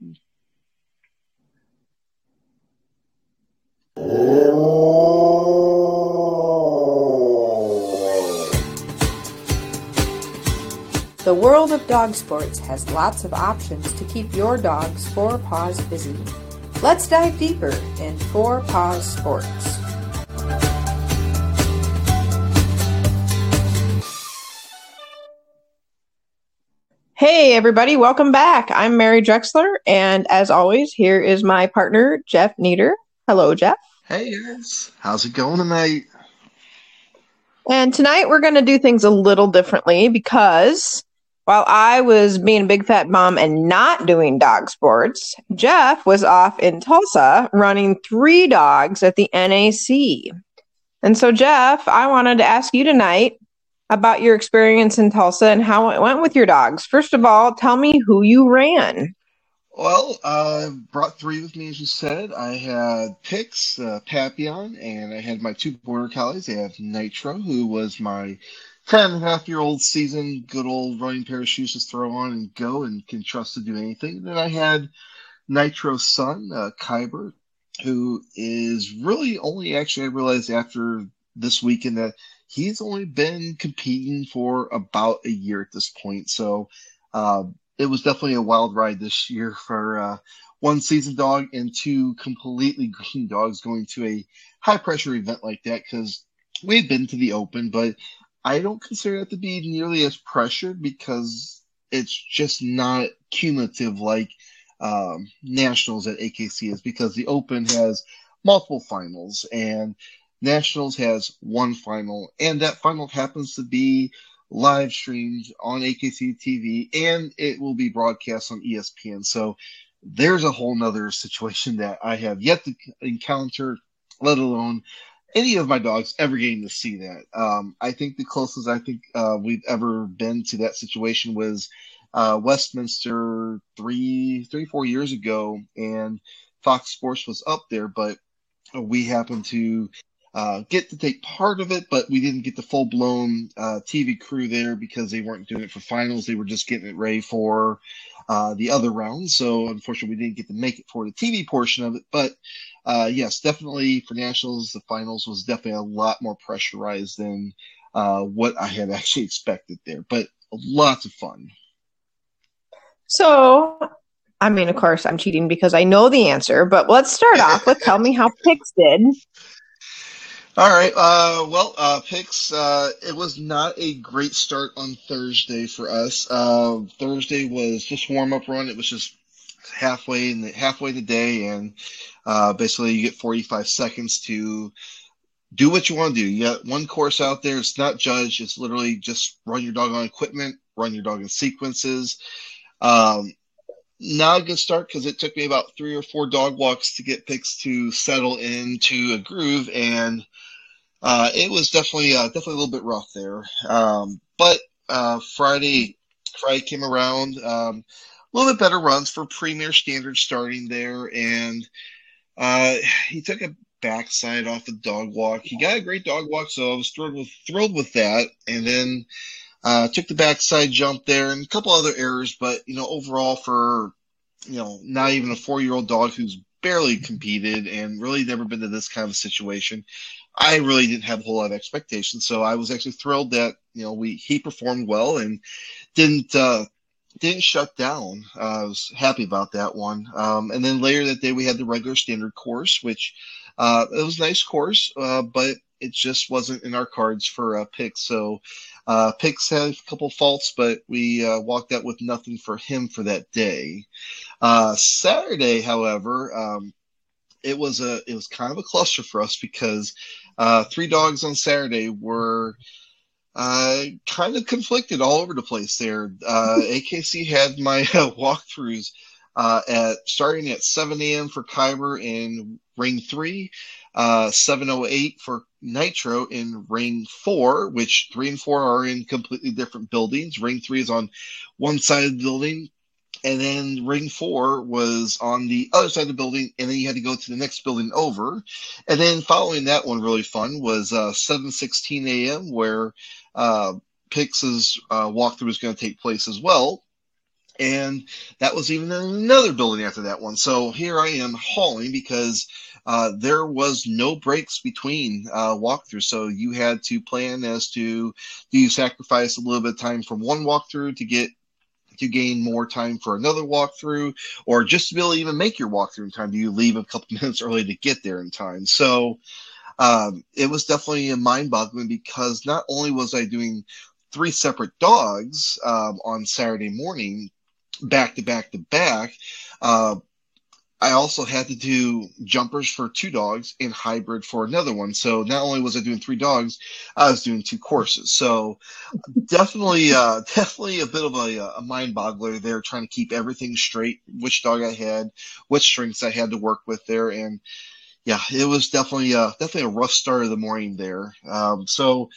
The world of dog sports has lots of options to keep your dog's four paws busy. Let's dive deeper in Four Paws Sports. Hey, everybody, welcome back. I'm Mary Drexler, and as always, here is my partner, Geoff Nieder. Hello, Geoff. Hey, guys. How's it going tonight? And tonight we're going to do things a little differently because while I was being a big fat mom and not doing dog sports, Geoff was off in Tulsa running three dogs at the NAC. And so, Geoff, I wanted to ask you tonight about your experience in Tulsa and how it went with your dogs. First of all, tell me who you ran. Well, I uh, brought three with me, as you said. I had Pix, uh, Papillon, and I had my two border collies. I have Nitro, who was my 10 and a half year old season, good old running pair of shoes to throw on and go and can trust to do anything. Then I had Nitro's son, uh, Kyber, who is really only actually, I realized after this weekend that he's only been competing for about a year at this point. So uh, it was definitely a wild ride this year for uh, one season dog and two completely green dogs going to a high pressure event like that because we've been to the open, but I don't consider that to be nearly as pressured because it's just not cumulative like um, nationals at AKC is because the Open has multiple finals and Nationals has one final, and that final happens to be live streamed on AKC TV and it will be broadcast on ESPN. So there's a whole nother situation that I have yet to encounter, let alone any of my dogs ever getting to see that. Um, I think the closest I think uh, we've ever been to that situation was uh, Westminster three, three, four years ago, and Fox Sports was up there, but we happened to uh, get to take part of it, but we didn't get the full blown uh, TV crew there because they weren't doing it for finals. They were just getting it ready for uh, the other rounds. So unfortunately, we didn't get to make it for the TV portion of it. But uh, yes, definitely for nationals, the finals was definitely a lot more pressurized than uh, what I had actually expected there. But lots of fun. So, I mean, of course, I'm cheating because I know the answer. But let's start off with tell me how Pix did. All right. Uh, well, uh, Pix. Uh, it was not a great start on Thursday for us. Uh, Thursday was just warm up run. It was just halfway in the halfway the day, and uh, basically you get 45 seconds to do what you want to do. You got one course out there. It's not judged. It's literally just run your dog on equipment, run your dog in sequences. Um, not a good start because it took me about three or four dog walks to get Pix to settle into a groove and uh, it was definitely uh, definitely a little bit rough there. Um, but uh, Friday Friday came around. Um, a little bit better runs for Premier Standard starting there, and uh, he took a backside off the dog walk. He got a great dog walk, so I was thrilled with thrilled with that. And then uh, took the backside jump there, and a couple other errors. But you know, overall for you know not even a four year old dog who's barely competed and really never been to this kind of situation. I really didn't have a whole lot of expectations, so I was actually thrilled that you know we he performed well and didn't uh, didn't shut down. Uh, I was happy about that one. Um, and then later that day we had the regular standard course, which uh, it was a nice course, uh, but it just wasn't in our cards for uh, Pix. So uh, Pix had a couple faults, but we uh, walked out with nothing for him for that day. Uh, Saturday, however, um, it was a it was kind of a cluster for us because uh, three dogs on Saturday were uh, kind of conflicted all over the place there. Uh, AKC had my uh, walkthroughs uh, at starting at 7 a.m. for Kyber in ring three, uh, 7:08 for Nitro in ring four, which three and four are in completely different buildings. Ring three is on one side of the building and then ring four was on the other side of the building, and then you had to go to the next building over. And then following that one, really fun was uh, 7:16 a.m. where uh, Pix's uh, walkthrough was going to take place as well. And that was even another building after that one. So here I am hauling because uh, there was no breaks between uh, walkthroughs. So you had to plan as to do you sacrifice a little bit of time from one walkthrough to get to gain more time for another walkthrough, or just to be able to even make your walkthrough in time? Do you leave a couple minutes early to get there in time? So um, it was definitely a mind boggling because not only was I doing three separate dogs um, on Saturday morning, back to back to back, uh, I also had to do jumpers for two dogs and hybrid for another one. So not only was I doing three dogs, I was doing two courses. So definitely, uh, definitely a bit of a, a mind boggler there, trying to keep everything straight, which dog I had, which strengths I had to work with there. And yeah, it was definitely, definitely a rough start of the morning there. Um, so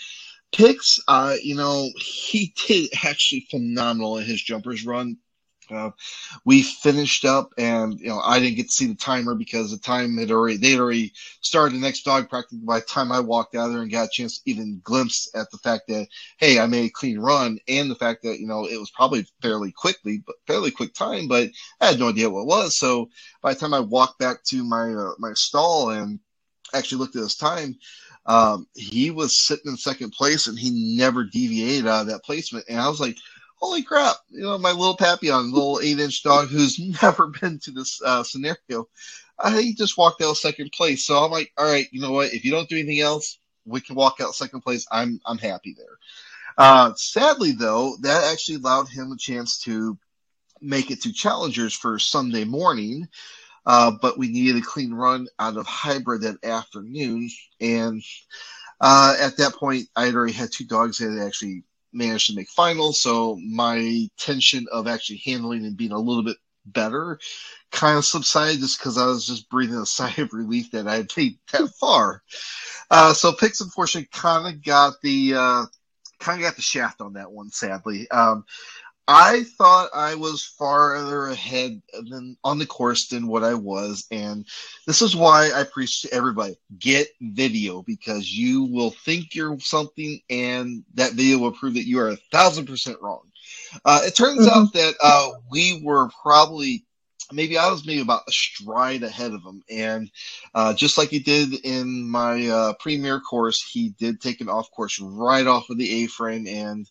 Pix, uh, you know, he did actually phenomenal in his jumpers run uh, we finished up, and you know I didn't get to see the timer because the time had already they had already started the next dog practice by the time I walked out there and got a chance to even glimpse at the fact that hey I made a clean run and the fact that you know it was probably fairly quickly but fairly quick time, but I had no idea what it was. So by the time I walked back to my uh, my stall and actually looked at his time. Um, he was sitting in second place and he never deviated out of that placement. And I was like, holy crap, you know, my little Papillon, little eight inch dog who's never been to this uh, scenario, uh, he just walked out second place. So I'm like, all right, you know what? If you don't do anything else, we can walk out second place. I'm I'm happy there. Uh, sadly, though, that actually allowed him a chance to make it to challengers for Sunday morning. Uh, but we needed a clean run out of hybrid that afternoon, and uh, at that point, I had already had two dogs that had actually managed to make finals. So my tension of actually handling and being a little bit better kind of subsided just because I was just breathing a sigh of relief that I had made that far. Uh, so Pix unfortunately kind of got the uh, kind of got the shaft on that one, sadly. Um, I thought I was farther ahead than on the course than what I was, and this is why I preach to everybody: get video because you will think you're something, and that video will prove that you are a thousand percent wrong. Uh, it turns mm-hmm. out that uh, we were probably maybe I was maybe about a stride ahead of him. And uh, just like he did in my uh, premier course, he did take an off course right off of the A frame, and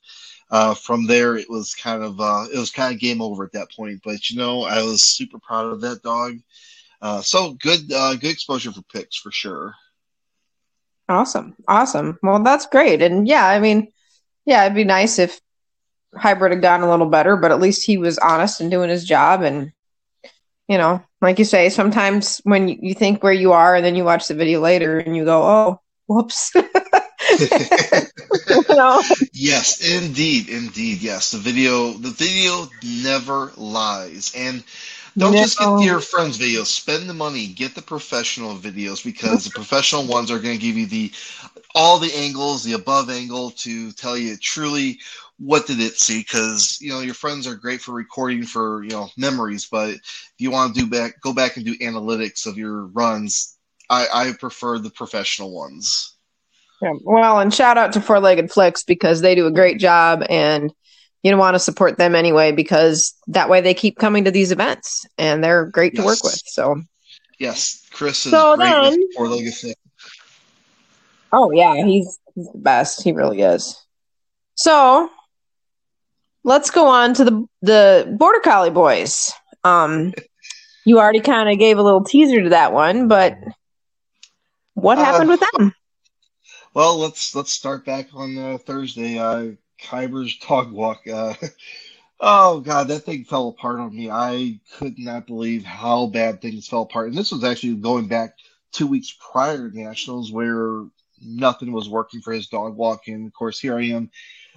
uh, from there, it was kind of uh, it was kind of game over at that point. But you know, I was super proud of that dog. Uh, so good, uh, good exposure for Pix for sure. Awesome, awesome. Well, that's great, and yeah, I mean, yeah, it'd be nice if hybrid had gotten a little better, but at least he was honest and doing his job. And you know, like you say, sometimes when you think where you are, and then you watch the video later, and you go, "Oh, whoops." know? Yes, indeed, indeed. Yes, the video, the video never lies, and don't no. just get your friends' videos. Spend the money, get the professional videos because the professional ones are going to give you the all the angles, the above angle to tell you truly what did it see. Because you know your friends are great for recording for you know memories, but if you want to do back, go back and do analytics of your runs. I, I prefer the professional ones. Yeah. Well, and shout out to Four Legged Flicks because they do a great job and you want to support them anyway because that way they keep coming to these events and they're great yes. to work with. So Yes, Chris is so great then, with Four Legged Flicks. Oh yeah, he's, he's the best. He really is. So let's go on to the the Border Collie boys. Um you already kind of gave a little teaser to that one, but what uh, happened with them? Well, let's let's start back on uh, Thursday. Uh, Kyber's dog walk. Uh, oh God, that thing fell apart on me. I could not believe how bad things fell apart. And this was actually going back two weeks prior to nationals, where nothing was working for his dog walk. And of course, here I am.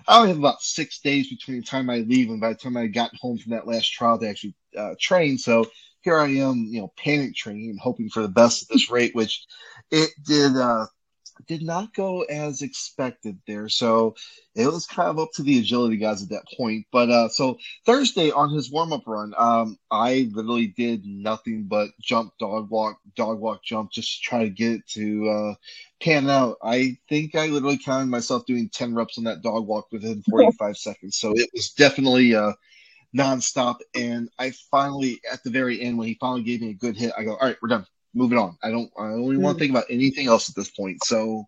I only have about six days between the time I leave and by the time I got home from that last trial to actually uh, train. So here I am, you know, panic training, hoping for the best at this rate, which it did uh, did not go as expected there. So it was kind of up to the agility guys at that point. But uh, so Thursday on his warm up run, um, I literally did nothing but jump, dog walk, dog walk, jump, just to try to get it to uh, pan out. I think I literally counted myself doing 10 reps on that dog walk within 45 seconds. So it was definitely. Uh, nonstop. And I finally, at the very end, when he finally gave me a good hit, I go, all right, we're done. Moving on. I don't, I don't even want to think about anything else at this point. So,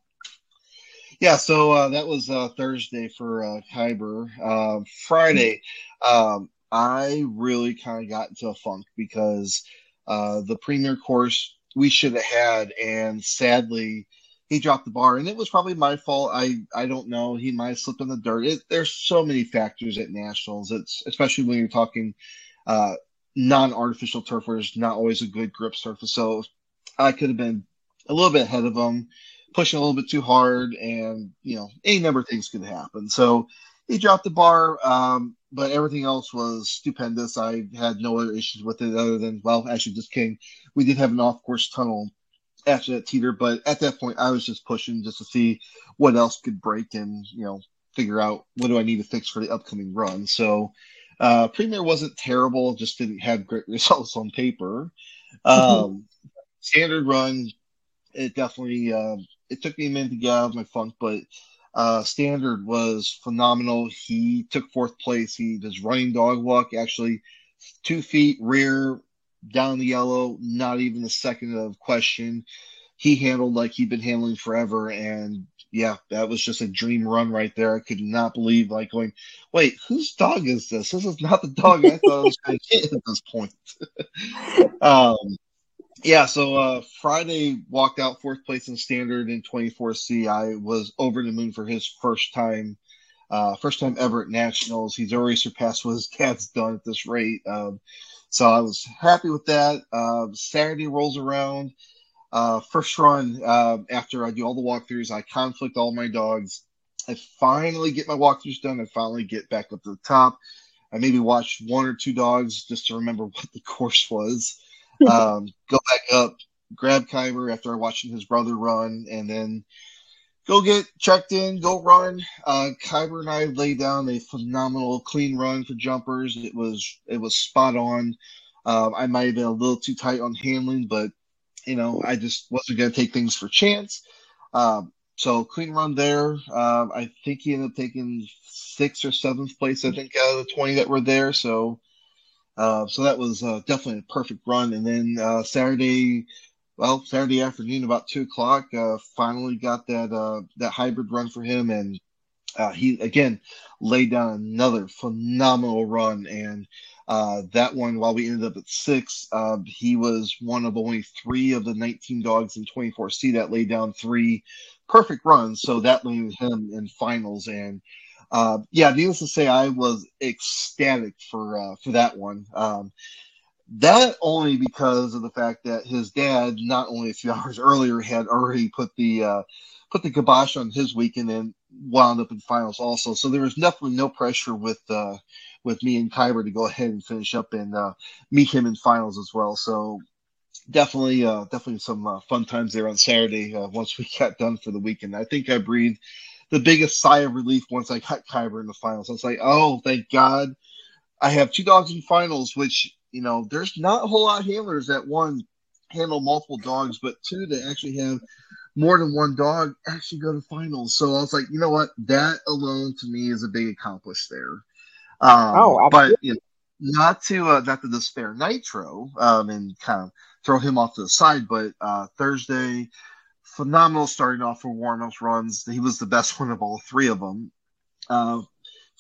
yeah, so uh, that was uh, Thursday for uh, Kyber. Uh, Friday, um, I really kind of got into a funk because uh, the premier course we should have had, and sadly, he dropped the bar, and it was probably my fault. I I don't know. He might have slipped in the dirt. It, there's so many factors at nationals. It's especially when you're talking uh, non-artificial turf, where it's not always a good grip surface. So I could have been a little bit ahead of him, pushing a little bit too hard, and you know any number of things could happen. So he dropped the bar, um, but everything else was stupendous. I had no other issues with it other than well, actually just kidding. We did have an off-course tunnel after that teeter, but at that point I was just pushing just to see what else could break and you know figure out what do I need to fix for the upcoming run. So uh, Premier wasn't terrible, just didn't have great results on paper. Um, standard run, it definitely uh, it took me a minute to get out of my funk, but uh, standard was phenomenal. He took fourth place. He does running dog walk, actually two feet rear down the yellow, not even a second of question. He handled like he'd been handling forever, and yeah, that was just a dream run right there. I could not believe like going, wait, whose dog is this? This is not the dog I thought I was going to get at this point. um, yeah, so uh, Friday walked out fourth place in standard in 24C. I was over the moon for his first time, uh, first time ever at nationals. He's already surpassed what his dad's done at this rate. Um, so I was happy with that. Uh, Saturday rolls around. Uh, first run uh, after I do all the walkthroughs, I conflict all my dogs. I finally get my walkthroughs done. I finally get back up to the top. I maybe watch one or two dogs just to remember what the course was. Um, go back up, grab Kyber after watching his brother run, and then go get checked in, go run. Uh, Kyber and I laid down a phenomenal clean run for jumpers. It was it was spot on. Um, I might have been a little too tight on handling, but you know I just wasn't going to take things for chance. Um, so clean run there. Um, I think he ended up taking sixth or seventh place. I think out of the twenty that were there. So uh, so that was uh, definitely a perfect run. And then uh, Saturday well, Saturday afternoon about two o'clock, uh, finally got that uh, that hybrid run for him, and he again laid down another phenomenal run. And that one, while we ended up at six, uh, he was one of only three of the 19 dogs in 24C that laid down three perfect runs. So that landed him in finals. And uh, yeah, needless to say, I was ecstatic for uh, for that one. Um, that only because of the fact that his dad, not only a few hours earlier, had already put the uh, put the kibosh on his weekend and wound up in finals also. So there was definitely no pressure with uh, with me and Kyber to go ahead and finish up and uh, meet him in finals as well. So definitely uh, definitely some uh, fun times there on Saturday uh, once we got done for the weekend. I think I breathed the biggest sigh of relief once I got Kyber in the finals. I was like, oh, thank God. I have two dogs in finals, which you know, there's not a whole lot of handlers that one handle multiple dogs, but two that actually have more than one dog actually go to finals. So I was like, you know what, that alone to me is a big accomplishment there. Um, oh, but you know, not to uh, not to despair Nitro um, and kind of throw him off to the side, but uh, Thursday, phenomenal starting off for warm ups runs. He was the best one of all three of them. Uh,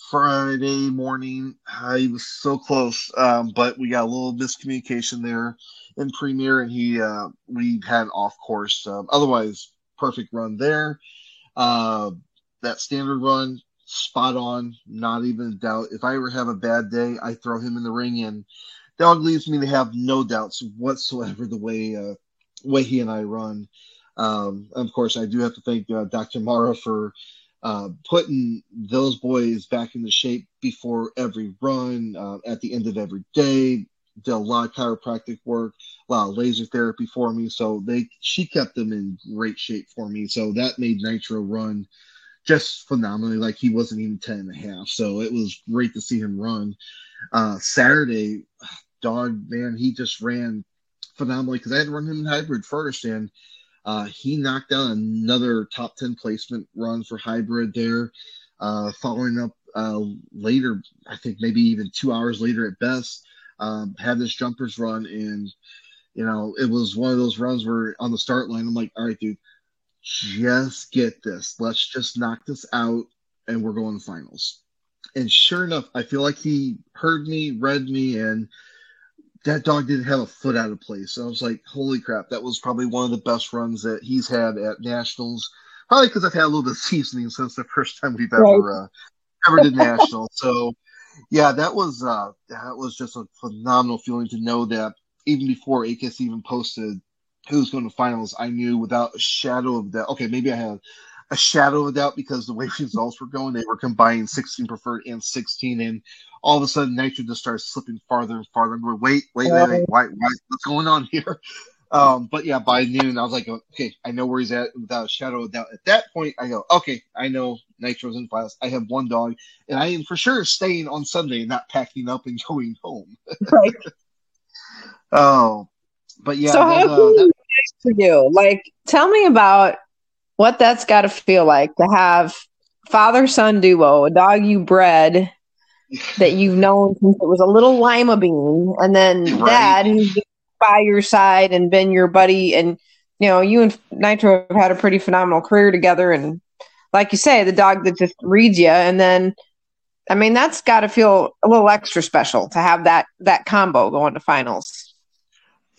Friday morning. Uh, he was so close, um, but we got a little miscommunication there in Premier, and he uh, we had off course. Um, otherwise, perfect run there. Uh, that standard run, spot on, not even a doubt. If I ever have a bad day, I throw him in the ring, and dog leaves me to have no doubts whatsoever the way uh, way he and I run. Um, of course, I do have to thank uh, Dr. Mara for uh, putting those boys back into shape before every run, uh, at the end of every day. Did a lot of chiropractic work, a lot of laser therapy for me. So they she kept them in great shape for me. So that made Nitro run just phenomenally. Like he wasn't even 10 and a half. So it was great to see him run. Uh, Saturday, dog man, he just ran phenomenally because I had to run him in hybrid first and uh, he knocked out another top 10 placement run for hybrid there, uh, following up uh, later, I think maybe even two hours later at best, um, had this jumpers run. And, you know, it was one of those runs where on the start line, I'm like, all right, dude, just get this. Let's just knock this out and we're going to finals. And sure enough, I feel like he heard me, read me, and that dog didn't have a foot out of place. So I was like, holy crap, that was probably one of the best runs that he's had at nationals. Probably because I've had a little bit of seasoning since the first time we've ever right. uh, ever did nationals. so yeah, that was uh, that was just a phenomenal feeling to know that even before AKS even posted who's going to finals, I knew without a shadow of doubt. Okay, maybe I had a shadow of a doubt because the way results were going, they were combining 16 preferred and 16, and all of a sudden Nitro just started slipping farther and farther. Going, wait, wait, wait, wait, why, why, what's going on here? Um, but yeah, by noon, I was like, okay, I know where he's at without a shadow of doubt. At that point, I go, okay, I know Nitro's in finals. I have one dog, and I am for sure staying on Sunday and not packing up and going home. right. Oh, but yeah. So how uh, that, for you? Like, tell me about what that's got to feel like to have father son duo, a dog you bred that you've known since it was a little lima bean, and then right. dad who's by your side and been your buddy. And, you know, you and Nitro have had a pretty phenomenal career together. And, like you say, the dog that just reads you. And then, I mean, that's got to feel a little extra special to have that that combo going to finals.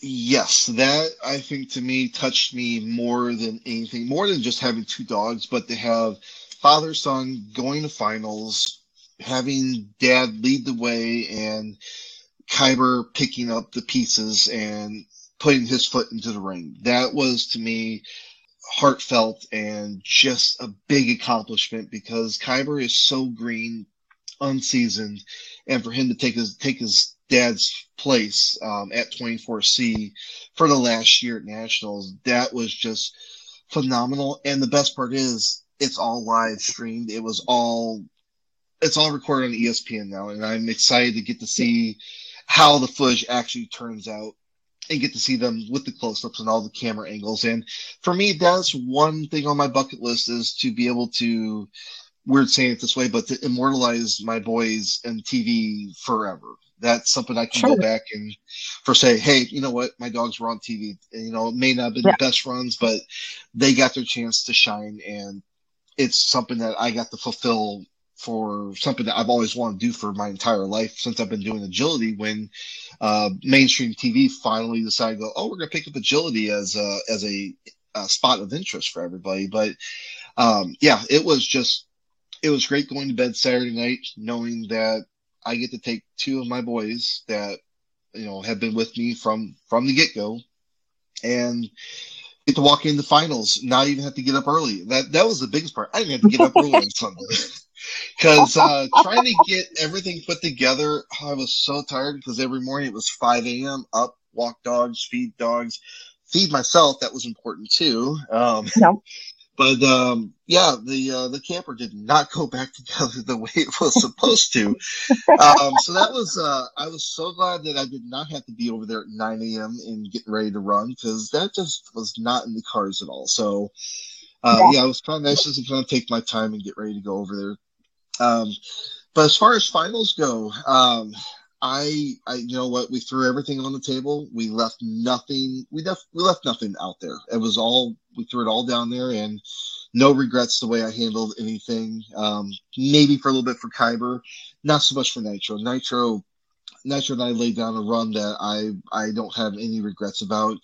Yes, that I think to me touched me more than anything, more than just having two dogs, but to have father son going to finals, having dad lead the way, and Kyber picking up the pieces and putting his foot into the ring. That was to me heartfelt and just a big accomplishment because Kyber is so green, unseasoned, and for him to take his take his dad's place um, at 24C for the last year at Nationals. That was just phenomenal. And the best part is it's all live streamed. It was all it's all recorded on ESPN now, and I'm excited to get to see how the footage actually turns out and get to see them with the close-ups and all the camera angles. And for me, that's one thing on my bucket list is to be able to weird saying it this way, but to immortalize my boys and TV forever that's something I can sure. go back and for say, hey, you know what, my dogs were on TV. And, you know, it may not have been yeah. the best runs, but they got their chance to shine, and it's something that I got to fulfill for something that I've always wanted to do for my entire life since I've been doing agility. When uh, mainstream TV finally decided, to go, oh, we're going to pick up agility as a, as a, a spot of interest for everybody. But um, yeah, it was just it was great going to bed Saturday night knowing that I get to take two of my boys that you know have been with me from from the get go, and get to walk in the finals. Not even have to get up early. That that was the biggest part. I didn't have to get up early on Sunday because uh, trying to get everything put together, I was so tired because every morning it was 5 a.m. up, walk dogs, feed dogs, feed myself. That was important too. Um. But um, yeah, the uh, the camper did not go back together the way it was supposed to. um, so that was uh, I was so glad that I did not have to be over there at 9 a.m. and getting ready to run because that just was not in the cards at all. So uh, yeah. yeah, it was kind of nice just to kind of take my time and get ready to go over there. Um, but as far as finals go, um, I, I, you know what? We threw everything on the table. We left nothing. We left, we left nothing out there. It was all we threw it all down there, and no regrets the way I handled anything. Um, maybe for a little bit for Kyber, not so much for Nitro. Nitro, Nitro and I laid down a run that I I don't have any regrets about.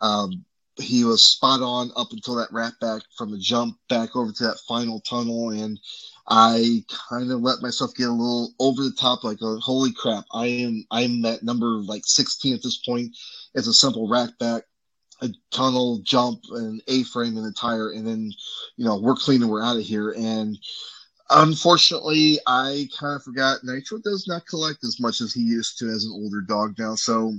Um, he was spot on up until that wrap back from the jump back over to that final tunnel, and I kind of let myself get a little over the top, like, oh, holy crap, I am I'm at number like 16 at this point. It's a simple rack back a tunnel jump an a frame and a tire and then you know we're clean and we're out of here. And unfortunately i kind of forgot nitro does not collect as much as he used to as an older dog now. So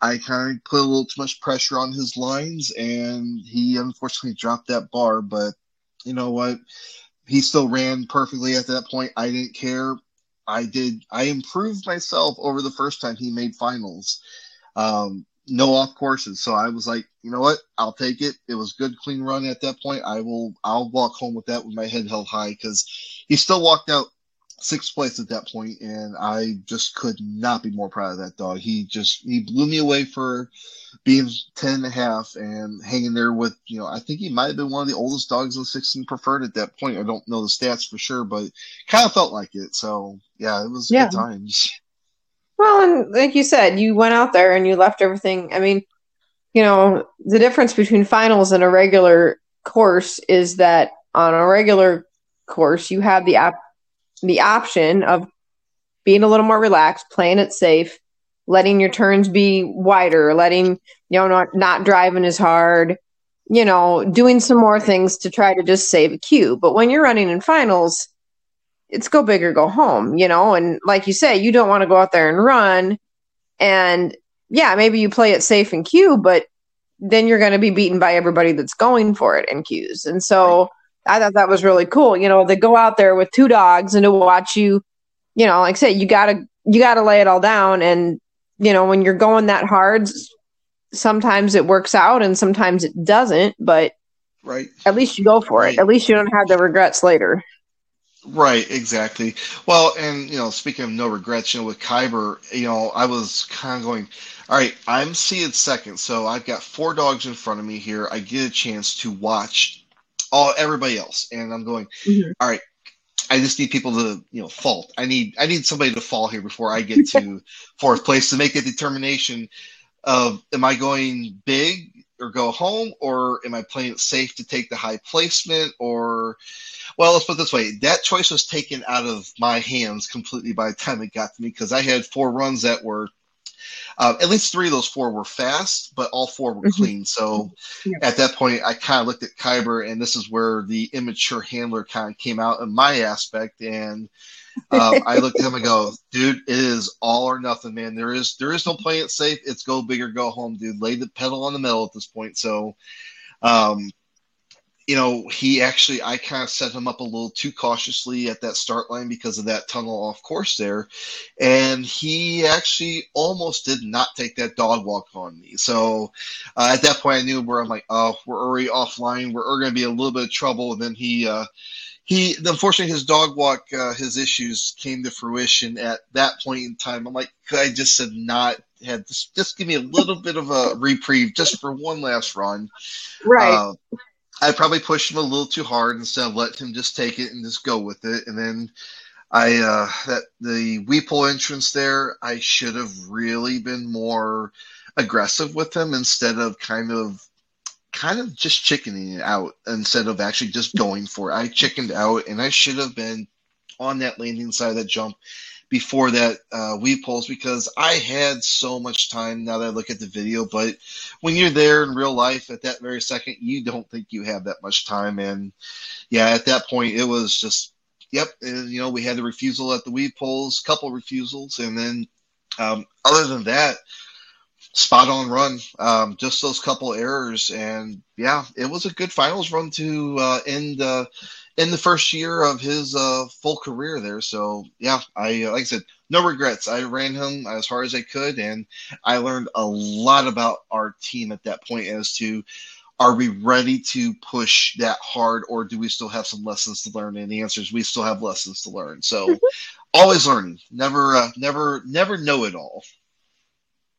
i kind of put a little too much pressure on his lines and he unfortunately dropped that bar. But you know what he still ran perfectly at that point i didn't care i did i improved myself over the first time he made finals um, no off courses. So I was like, you know what? I'll take it. It was good, clean run at that point. I will. I'll walk home with that with my head held high because he still walked out sixth place at that point, and I just could not be more proud of that dog. He just he blew me away for being 10 and a half and hanging there with, you know, I think he might have been one of the oldest dogs in 16 preferred at that point. I don't know the stats for sure, but kind of felt like it. So, yeah, it was yeah. good times. Well, and like you said, you went out there and you left everything. I mean, you know, the difference between finals and a regular course is that on a regular course, you have the op- the option of being a little more relaxed, playing it safe, letting your turns be wider, letting you know not not driving as hard, you know, doing some more things to try to just save a cue. But when you're running in finals, it's go big or go home, you know, and like you say, you don't want to go out there and run and yeah, maybe you play it safe in cue, but then you're going to be beaten by everybody that's going for it in cues. And so I thought that was really cool. You know, they go out there with two dogs and to watch you, you know, like I said, you gotta you gotta lay it all down. And you know, when you're going that hard, sometimes it works out and sometimes it doesn't. But right, at least you go for right. it. At least you don't have the regrets later. Right, exactly. Well, and you know, speaking of no regrets, you know, with Kyber, you know, I was kind of going, all right, I'm seated second, so I've got four dogs in front of me here. I get a chance to watch all everybody else, and I'm going, mm-hmm. all right. I just need people to, you know, fault. I need I need somebody to fall here before I get to fourth place to make a determination of am I going big or go home or am I playing it safe to take the high placement or well let's put it this way that choice was taken out of my hands completely by the time it got to me because I had four runs that were uh, at least three of those four were fast, but all four were mm-hmm. clean. So yeah. at that point, I kind of looked at Kyber, and this is where the immature handler kind of came out in my aspect. And um, I looked at him and go, dude, it is all or nothing, man. There is there is no playing it safe. It's go big or go home, dude. Lay the pedal on the metal at this point. So um, you know, he actually, I kind of set him up a little too cautiously at that start line because of that tunnel off course there. And he actually almost did not take that dog walk on me. So uh, at that point, I knew where I'm like, oh, we're already offline. We're, going to be a little bit of trouble. And then he, uh, he, unfortunately, his dog walk, uh, his issues came to fruition at that point in time. I'm like, I just have not had just, just give me a little bit of a reprieve just for one last run? Right. Uh, I probably pushed him a little too hard instead of letting him just take it and just go with it. And then I uh, that the weave pole entrance there, I should have really been more aggressive with him instead of kind of kind of just chickening it out instead of actually just going for it. I chickened out and I should have been on that landing side of that jump before that uh, holes because I had so much time now that I look at the video. But when you're there in real life at that very second, you don't think you have that much time. And yeah, at that point, it was just, yep. And, you know, we had the refusal at the weave poles, couple refusals. And then um, other than that, spot on run. Um, just those couple errors. And yeah, it was a good finals run to uh, end. Uh, in the first year of his uh, full career there. So yeah, I like I said, no regrets. I ran him as hard as I could, and I learned a lot about our team at that point as to are we ready to push that hard, or do we still have some lessons to learn? And the answer is we still have lessons to learn. So always learning, never, uh, never, never know it all.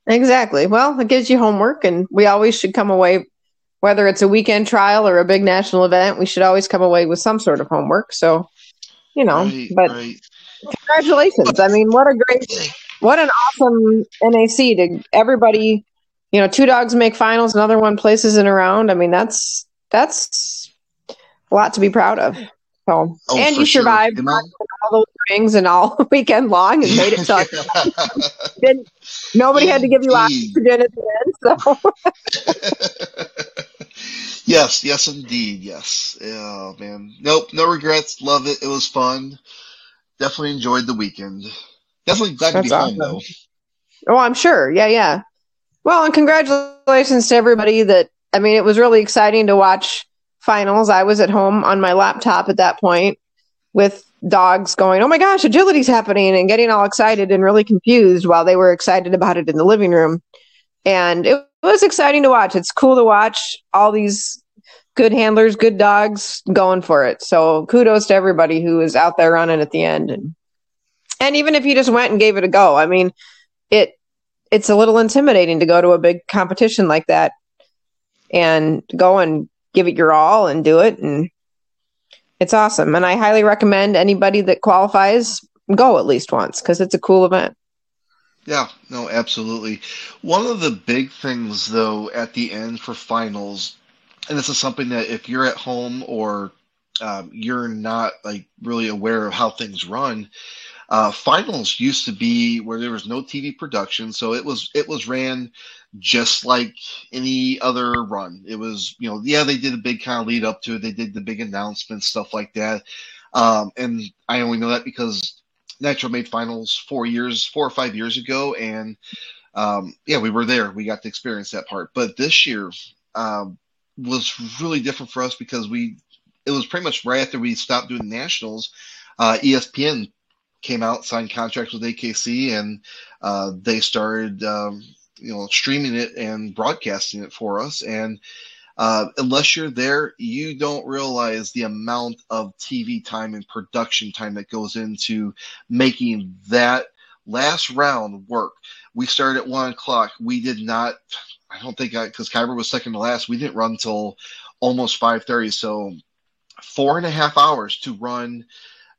Exactly. Well, it gives you homework, and we always should come away whether it's a weekend trial or a big national event, we should always come away with some sort of homework. So, you know, right, but right. congratulations. I mean, what a great, what an awesome NAC to everybody, you know, two dogs make finals, another one places in around. I mean, that's, that's a lot to be proud of. So, oh, and you survived sure. all those rings and all weekend long and made it so didn't, nobody had to give you oxygen at the end. So. Yes, yes, indeed, yes. Oh man. Nope, no regrets. Love it. It was fun. Definitely enjoyed the weekend. Definitely glad That's to be awesome. home though. Oh, I'm sure. Yeah, yeah. Well, and congratulations to everybody that. I mean, it was really exciting to watch finals. I was at home on my laptop at that point with dogs going, "Oh my gosh, agility's happening!" and getting all excited and really confused while they were excited about it in the living room. And it was exciting to watch. It's cool to watch all these good handlers, good dogs going for it. So kudos to everybody who was out there running at the end. And And even if you just went and gave it a go, I mean, it it's a little intimidating to go to a big competition like that and go and give it your all and do it and it's awesome. And i highly recommend anybody that qualifies go at least once because it's a cool event. Yeah no absolutely. One of the big things though at the end for finals and this is something that if you're at home or um, you're not like really aware of how things run uh, finals used to be where there was no TV production, so it was it was ran just like any other run. It was you know yeah they did a big kind of lead up to it. They did the big announcement, stuff like that, um, and I only know that because Nitro made finals four years four or five years ago, and um, yeah we were there. We got to experience that part. But this year um, was really different for us because we it was pretty much right after we stopped doing nationals. Uh, ESPN came out, signed contracts with AKC, and uh, they started, um, you know, streaming it and broadcasting it for us. And uh, unless you're there, you don't realize the amount of TV time and production time that goes into making that last round work. We started at one o'clock. We did not. I don't think because Kyber was second to last. We didn't run until almost five thirty. So four and a half hours to run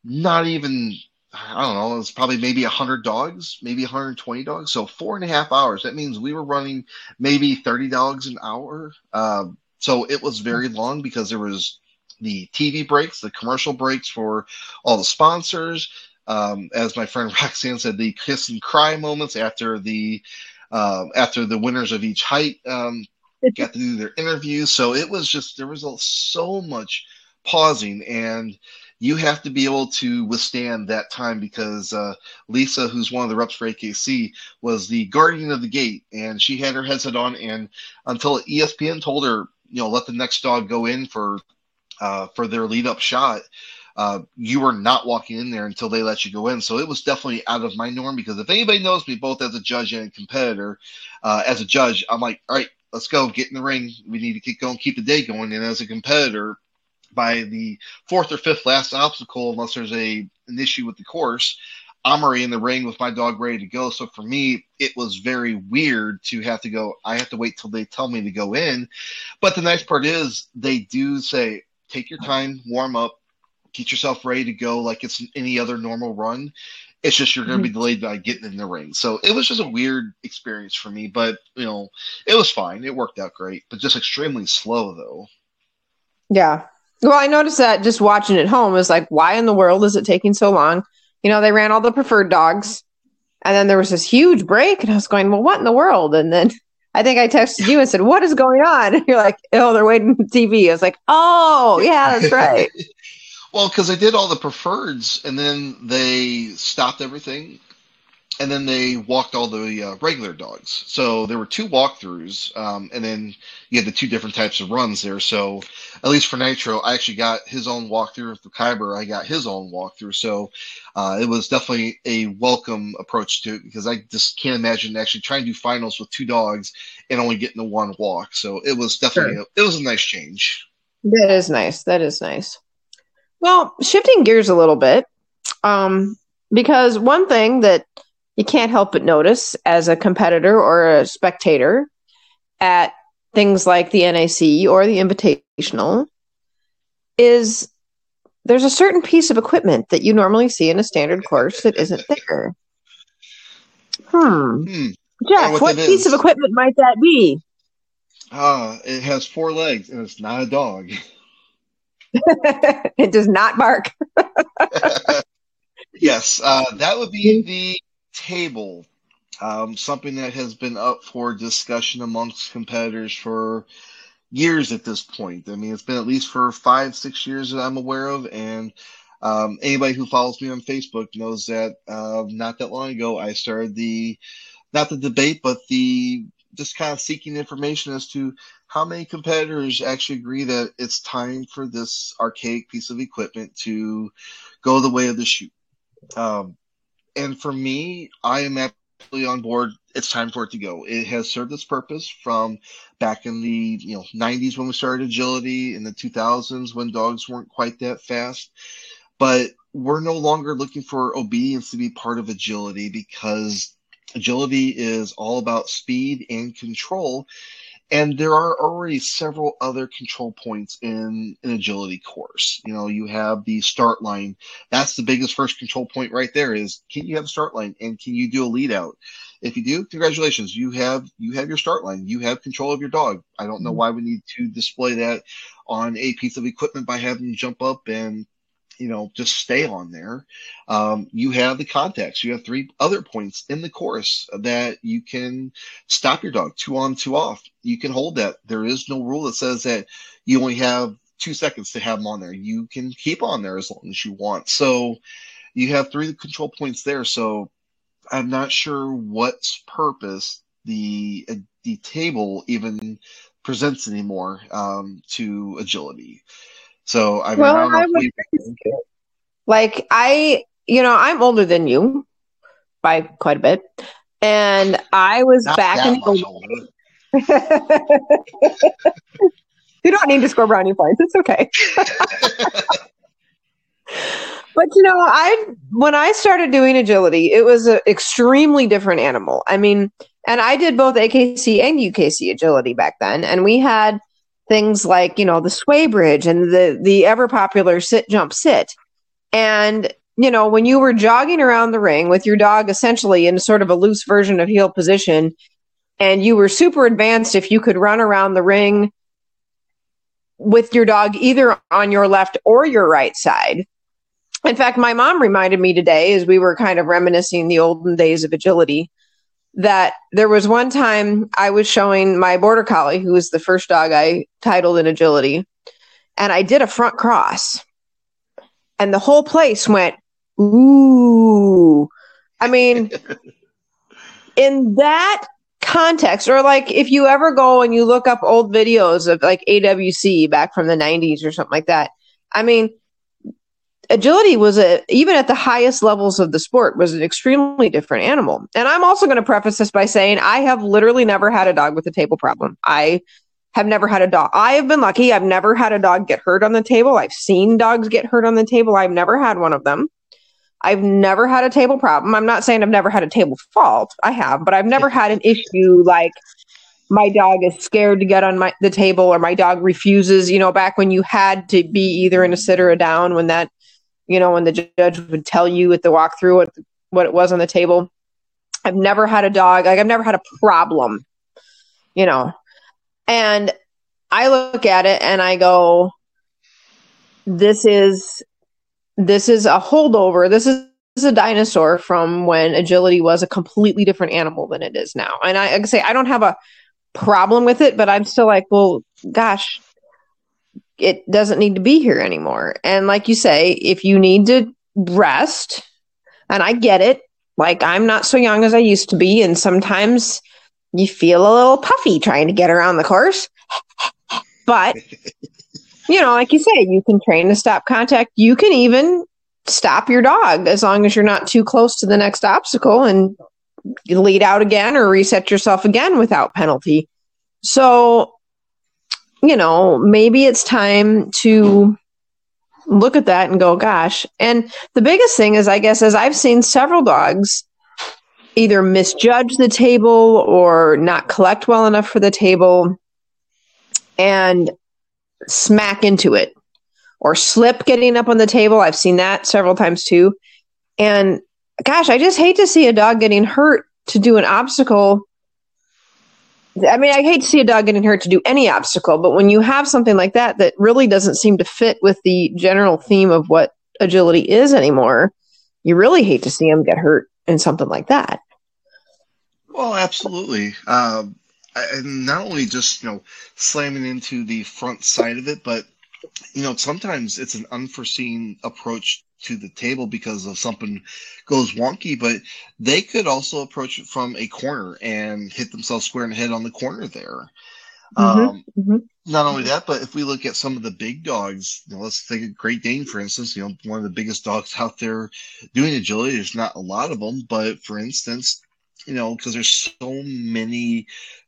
not even I don't know, it's probably maybe 100 dogs, maybe 120 dogs. So four and a half hours. That means we were running maybe 30 dogs an hour. Um, so it was very long because there was the TV breaks, the commercial breaks for all the sponsors. Um, as my friend Roxanne said, the kiss and cry moments after the uh, after the winners of each height um, got to do their interviews. So it was just there was so much pausing and you have to be able to withstand that time because uh, Lisa, who's one of the reps for AKC, was the guardian of the gate, and she had her headset on, and until ESPN told her, you know, let the next dog go in for uh, for their lead up shot. Uh, you were not walking in there until they let you go in. So it was definitely out of my norm because if anybody knows me, both as a judge and a competitor, uh, as a judge, I'm like, all right, let's go, get in the ring. We need to keep going, keep the day going. And as a competitor, by the fourth or fifth last obstacle, unless there's a an issue with the course, I'm already in the ring with my dog ready to go. So for me, it was very weird to have to go. I have to wait till they tell me to go in. But the nice part is they do say, take your time, warm up, get yourself ready to go like it's any other normal run. It's just you're going to be mm-hmm. delayed by getting in the ring. So it was just a weird experience for me, but you know, it was fine. It worked out great, but just extremely slow though. Yeah, well, I noticed that just watching at home is like, why in the world is it taking so long? You know, they ran all the preferred dogs, and then there was this huge break, and I was going, well, what in the world? And then I think I texted you and said, what is going on? And you're like, oh, they're waiting for TV. I was like, oh, yeah, that's right. well, because they did all the preferreds, and then they stopped everything and then they walked all the uh, regular dogs. So there were two walkthroughs, um, and then you had the two different types of runs there. So at least for Nitro, I actually got his own walkthrough. For Kyber, I got his own walkthrough. So uh, it was definitely a welcome approach to it because I just can't imagine actually trying to do finals with two dogs and only getting the one walk. So it was definitely sure. a, it was a nice change. That is nice. That is nice. Well, shifting gears a little bit, um, because one thing that you can't help but notice as a competitor or a spectator at things like the NAC or the Invitational is there's a certain piece of equipment that you normally see in a standard course that isn't there. Hmm. hmm. Geoff, what, what piece is. of equipment might that be? Uh, it has four legs and it's not a dog. it does not bark. yes, uh, that would be the table, um, something that has been up for discussion amongst competitors for years at this point. I mean, it's been at least for five, six years that I'm aware of, and um, anybody who follows me on Facebook knows that uh, not that long ago I started the not the debate, but the just kind of seeking information as to how many competitors actually agree that it's time for this archaic piece of equipment to go the way of the chute. Um, and for me, I am absolutely on board. It's time for it to go. It has served its purpose from back in the you know 90s when we started agility, in the 2000s when dogs weren't quite that fast. But we're no longer looking for obedience to be part of agility because agility is all about speed and control. And there are already several other control points in an agility course. You know, you have the start line. That's the biggest first control point right there is can you have a start line and can you do a lead out? If you do, congratulations. You have you have your start line. You have control of your dog. I don't know mm-hmm. why we need to display that on a piece of equipment by having them jump up and you know, just stay on there. Um, you have the contacts. You have three other points in the course that you can stop your dog two on, two off. You can hold that. There is no rule that says that you only have two seconds to have them on there. You can keep on there as long as you want. So you have three control points there. So I'm not sure what purpose the the table even presents anymore um, to agility. So I mean, well, I, I we... like I, you know, I'm older than you by quite a bit, and I was Not back in the. you don't need to score brownie points. It's okay. but you know, I when I started doing agility, it was an extremely different animal. I mean, and I did both AKC and UKC agility back then, and we had things like you know the sway bridge and the the ever popular sit jump sit. And you know when you were jogging around the ring with your dog essentially in sort of a loose version of heel position and you were super advanced if you could run around the ring with your dog either on your left or your right side. In fact my mom reminded me today as we were kind of reminiscing the olden days of agility that there was one time I was showing my border collie, who was the first dog I titled in agility, and I did a front cross. And the whole place went, ooh. I mean, in that context, or like if you ever go and you look up old videos of like AWC back from the 90s or something like that, I mean, agility was a even at the highest levels of the sport was an extremely different animal. And i'm also going to preface this by saying i have literally never had a dog with a table problem. I have never had a dog i have been lucky i've never had a dog get hurt on the table. I've seen dogs get hurt on the table. I've never had one of them. I've never had a table problem. I'm not saying i've never had a table fault i have but i've never had an issue like my dog is scared to get on my the table or my dog refuses you know back when you had to be either in a sit or a down when that you know, when the judge would tell you at the walkthrough what what it was on the table. I've never had a dog, like I've never had a problem, you know. And I look at it and I go, this is this is a holdover. This is, this is a dinosaur from when agility was a completely different animal than it is now. And I, I say I don't have a problem with it, but I'm still like, well, gosh, it doesn't need to be here anymore. And like you say, if you need to rest, and I get it, like I'm not so young as I used to be, and sometimes you feel a little puffy trying to get around the course. but you know, like you say, you can train to stop contact. You can even stop your dog as long as you're not too close to the next obstacle and lead out again or reset yourself again without penalty. So you know, maybe it's time to look at that and go, gosh. And the biggest thing is, I guess, as I've seen several dogs either misjudge the table or not collect well enough for the table and smack into it or slip getting up on the table. I've seen that several times too. And gosh, I just hate to see a dog getting hurt to do an obstacle I mean, I hate to see a dog getting hurt to do any obstacle, but when you have something like that that really doesn't seem to fit with the general theme of what agility is anymore, you really hate to see them get hurt in something like that. Well, absolutely. Um, and not only just you know slamming into the front side of it, but you know sometimes it's an unforeseen approach to the table because of something goes wonky, but they could also approach it from a corner and hit themselves square in the head on the corner there. Mm-hmm, um, mm-hmm. Not only that, but if we look at some of the big dogs, you know, let's take a Great Dane, for instance, you know, one of the biggest dogs out there doing agility. There's not a lot of them, but for instance, you know, because there's so many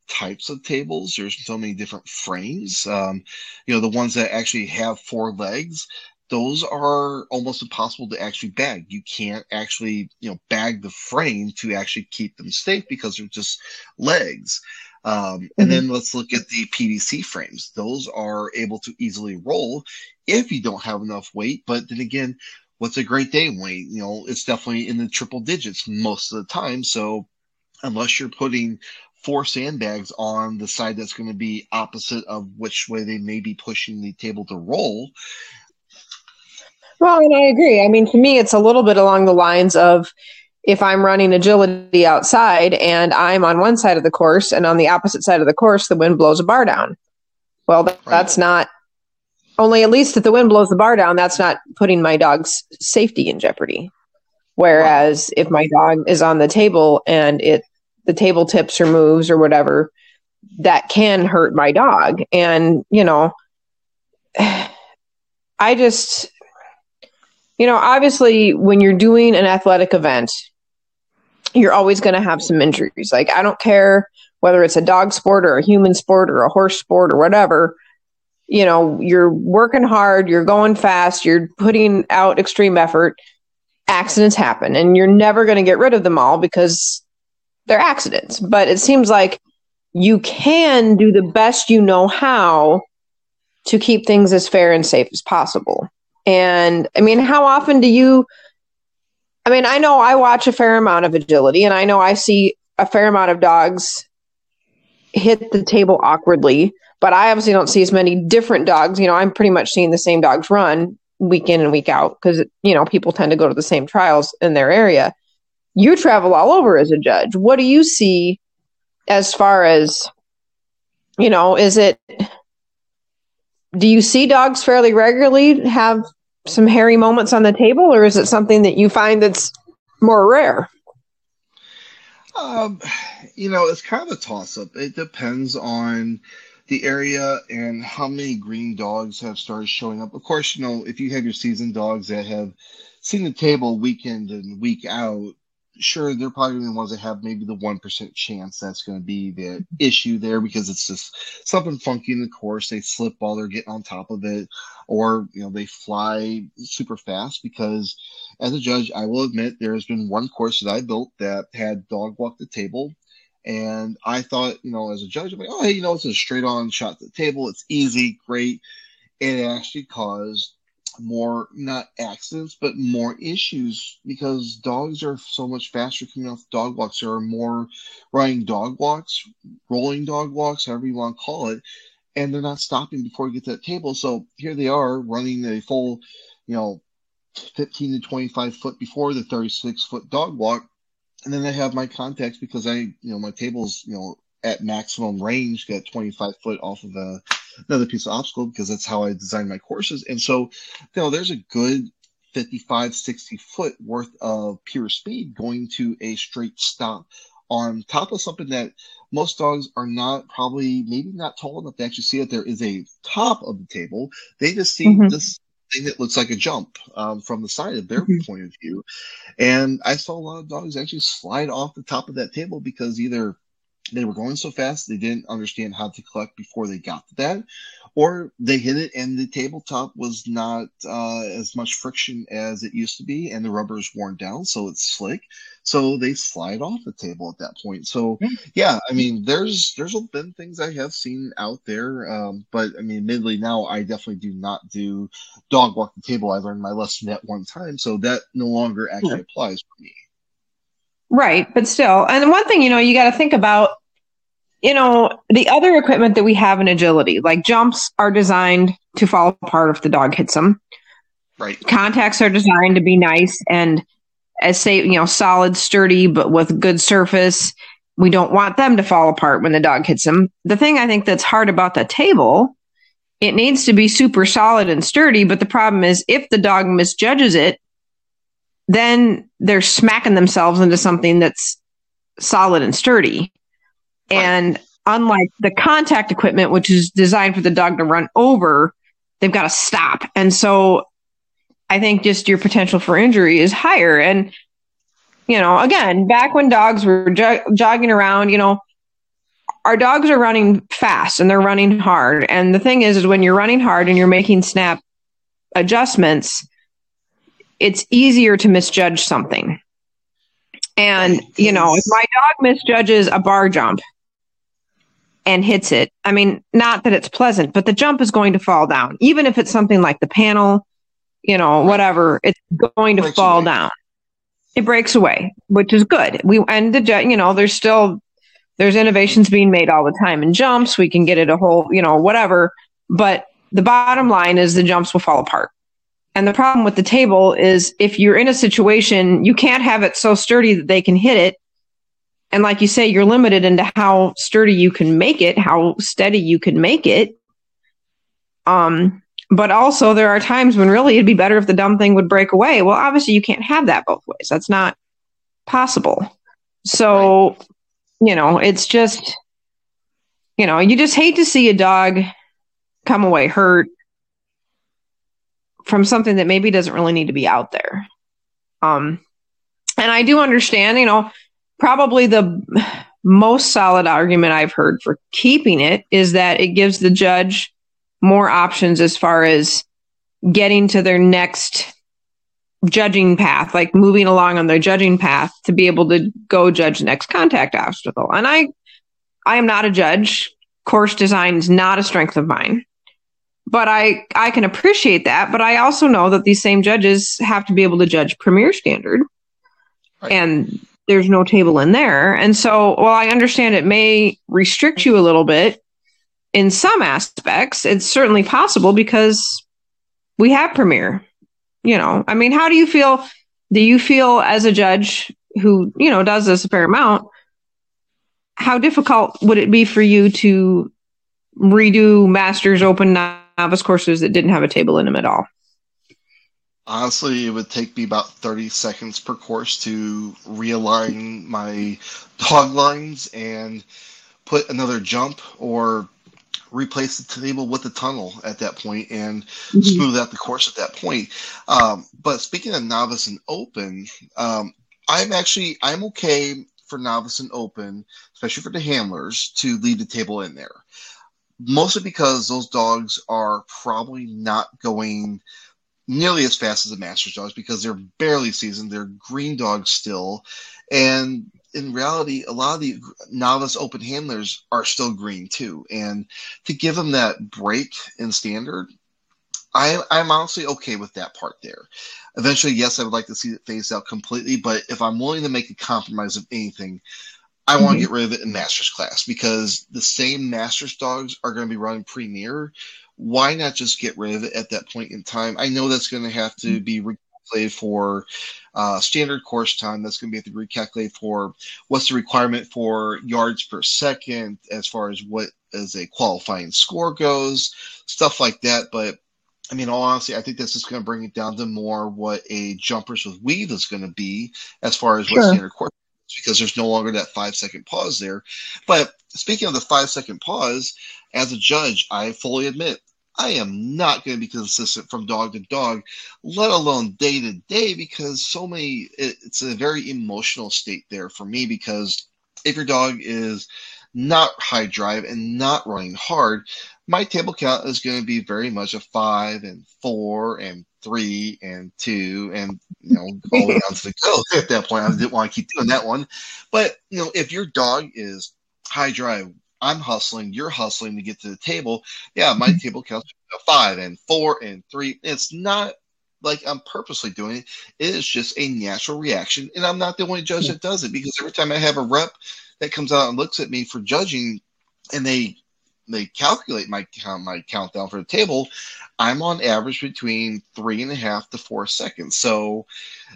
types of tables, there's so many different frames. Um, you know, the ones that actually have four legs, those are almost impossible to actually bag. You can't actually, you know, bag the frame to actually keep them safe because they're just legs. Um, mm-hmm. And then let's look at the PVC frames. Those are able to easily roll if you don't have enough weight. But then again, what's a Great Dane weight? You know, it's definitely in the triple digits most of the time. So unless you're putting four sandbags on the side that's going to be opposite of which way they may be pushing the table to roll. Well, and I agree. I mean, to me, it's a little bit along the lines of if I'm running agility outside and I'm on one side of the course and on the opposite side of the course, the wind blows a bar down. Well, that, right. that's not only at least if the wind blows the bar down, that's not putting my dog's safety in jeopardy. Whereas if my dog is on the table and it the table tips or moves or whatever, that can hurt my dog. And, you know, I just, you know, obviously when you're doing an athletic event, you're always going to have some injuries. Like, I don't care whether it's a dog sport or a human sport or a horse sport or whatever. You know, you're working hard, you're going fast, you're putting out extreme effort. Accidents happen, and you're never going to get rid of them all because they're accidents, but it seems like you can do the best you know how to keep things as fair and safe as possible. And I mean, how often do you? I mean, I know I watch a fair amount of agility, and I know I see a fair amount of dogs hit the table awkwardly, but I obviously don't see as many different dogs. You know, I'm pretty much seeing the same dogs run week in and week out because, you know, people tend to go to the same trials in their area you travel all over as a judge. What do you see as far as, you know, is it, do you see dogs fairly regularly have some hairy moments on the table, or is it something that you find that's more rare? Um, you know, it's kind of a toss up. It depends on the area and how many green dogs have started showing up. Of course, you know, if you have your seasoned dogs that have seen the table week in and week out, sure they're probably the ones that have maybe the one percent chance that's going to be the issue there because it's just something funky in the course. They slip while they're getting on top of it, or you know they fly super fast. Because as a judge, I will admit there has been one course that I built that had dog walk the table. And I thought, you know, as a judge, I'm like, oh, hey, you know, it's a straight on shot to the table. It's easy, great. It actually caused more not accidents but more issues because dogs are so much faster coming off dog walks there are more running dog walks rolling dog walks however you want to call it and they're not stopping before you get to that table so here they are running a full you know 15 to 25 foot before the 36 foot dog walk and then I have my contacts because I, you know, my table's, you know, at maximum range, got 25 foot off of a another piece of obstacle because that's how I design my courses. And so, you know, there's a good 55, 60 foot worth of pure speed going to a straight stop on top of something that most dogs are not probably maybe not tall enough to actually see that there is a top of the table. They just see mm-hmm. this thing that looks like a jump um, from the side of their mm-hmm. point of view. And I saw a lot of dogs actually slide off the top of that table because either they were going so fast they didn't understand how to collect before they got to that or they hit it and the tabletop was not uh, as much friction as it used to be and the rubber is worn down so it's slick. So they slide off the table at that point. So yeah i mean there's there's been things i have seen out there um, but i mean admittedly now i definitely do not do dog walk the table. I learned my lesson at one time so that no longer actually yeah. applies for me Right, but still, and one thing you know, you got to think about, you know, the other equipment that we have in agility, like jumps, are designed to fall apart if the dog hits them. Right. Contacts are designed to be nice and as say, you know, solid, sturdy, but with good surface. We don't want them to fall apart when the dog hits them. The thing I think that's hard about the table, it needs to be super solid and sturdy. But the problem is, if the dog misjudges it, then they're smacking themselves into something that's solid and sturdy. And unlike the contact equipment, which is designed for the dog to run over, they've got to stop. And so I think just your potential for injury is higher. And, you know, again, back when dogs were jo- jogging around, you know, our dogs are running fast and they're running hard. And the thing is, is when you're running hard and you're making snap adjustments, it's easier to misjudge something. And, you know, if my dog misjudges a bar jump and hits it, I mean, not that it's pleasant, but the jump is going to fall down. Even if it's something like the panel, you know, whatever, it's going to fall away. down. It breaks away, which is good. We and the you know, there's still there's innovations being made all the time in jumps. We can get it a whole, you know, whatever. But the bottom line is the jumps will fall apart. And the problem with the table is if you're in a situation, you can't have it so sturdy that they can hit it. And like you say, you're limited into how sturdy you can make it, how steady you can make it. Um, but also there are times when really it'd be better if the dumb thing would break away. Well, obviously you can't have that both ways. That's not possible. So, you know, it's just, you know, you just hate to see a dog come away hurt from something that maybe doesn't really need to be out there. Um, and I do understand, you know, probably the most solid argument I've heard for keeping it is that it gives the judge more options as far as getting to their next judging path, like moving along on their judging path to be able to go judge the next contact obstacle. And I, I am not a judge. Course design is not a strength of mine but I I can appreciate that. But I also know that these same judges have to be able to judge premier standard, right. and there's no table in there. And so, while I understand it may restrict you a little bit in some aspects, it's certainly possible because we have premier. You know, I mean, how do you feel? Do you feel as a judge who you know does this a fair amount? How difficult would it be for you to redo Masters Open novice courses that didn't have a table in them at all? Honestly, it would take me about 30 seconds per course to realign my dog lines and put another jump or replace the table with the tunnel at that point and mm-hmm. smooth out the course at that point. Um, but speaking of novice and open, um, I'm actually I'm okay for novice and open, especially for the handlers, to leave the table in there mostly because those dogs are probably not going nearly as fast as the Masters dogs because they're barely seasoned. They're green dogs still. And in reality, a lot of the novice open handlers are still green too. And to give them that break in standard, I, I'm honestly okay with that part there. Eventually, yes, I would like to see it phased out completely, but if I'm willing to make a compromise of anything, I want to mm-hmm. get rid of it in Masters class because the same Masters dogs are going to be running Premier. Why not just get rid of it at that point in time? I know that's going to have to mm-hmm. be recalculated for uh, standard course time. That's going to be have to recalculate for what's the requirement for yards per second as far as what as a qualifying score goes, stuff like that. But I mean, all honesty, I think this is going to bring it down to more what a jumpers with weave is going to be as far as what sure. standard course because there's no longer that five second pause there. But speaking of the five second pause, as a judge, I fully admit I am not going to be consistent from dog to dog, let alone day to day, because so many, it's a very emotional state there for me. Because if your dog is not high drive and not running hard, my table count is going to be very much a five and four and three and two and you know all the way down to the go at that point. I didn't want to keep doing that one. But you know, if your dog is high drive, I'm hustling, you're hustling to get to the table. Yeah, my mm-hmm. table counts five and four and three. It's not like I'm purposely doing it. It is just a natural reaction. And I'm not the only judge that does it because every time I have a rep that comes out and looks at me for judging and they they calculate my count my countdown for the table, I'm on average between three and a half to four seconds. So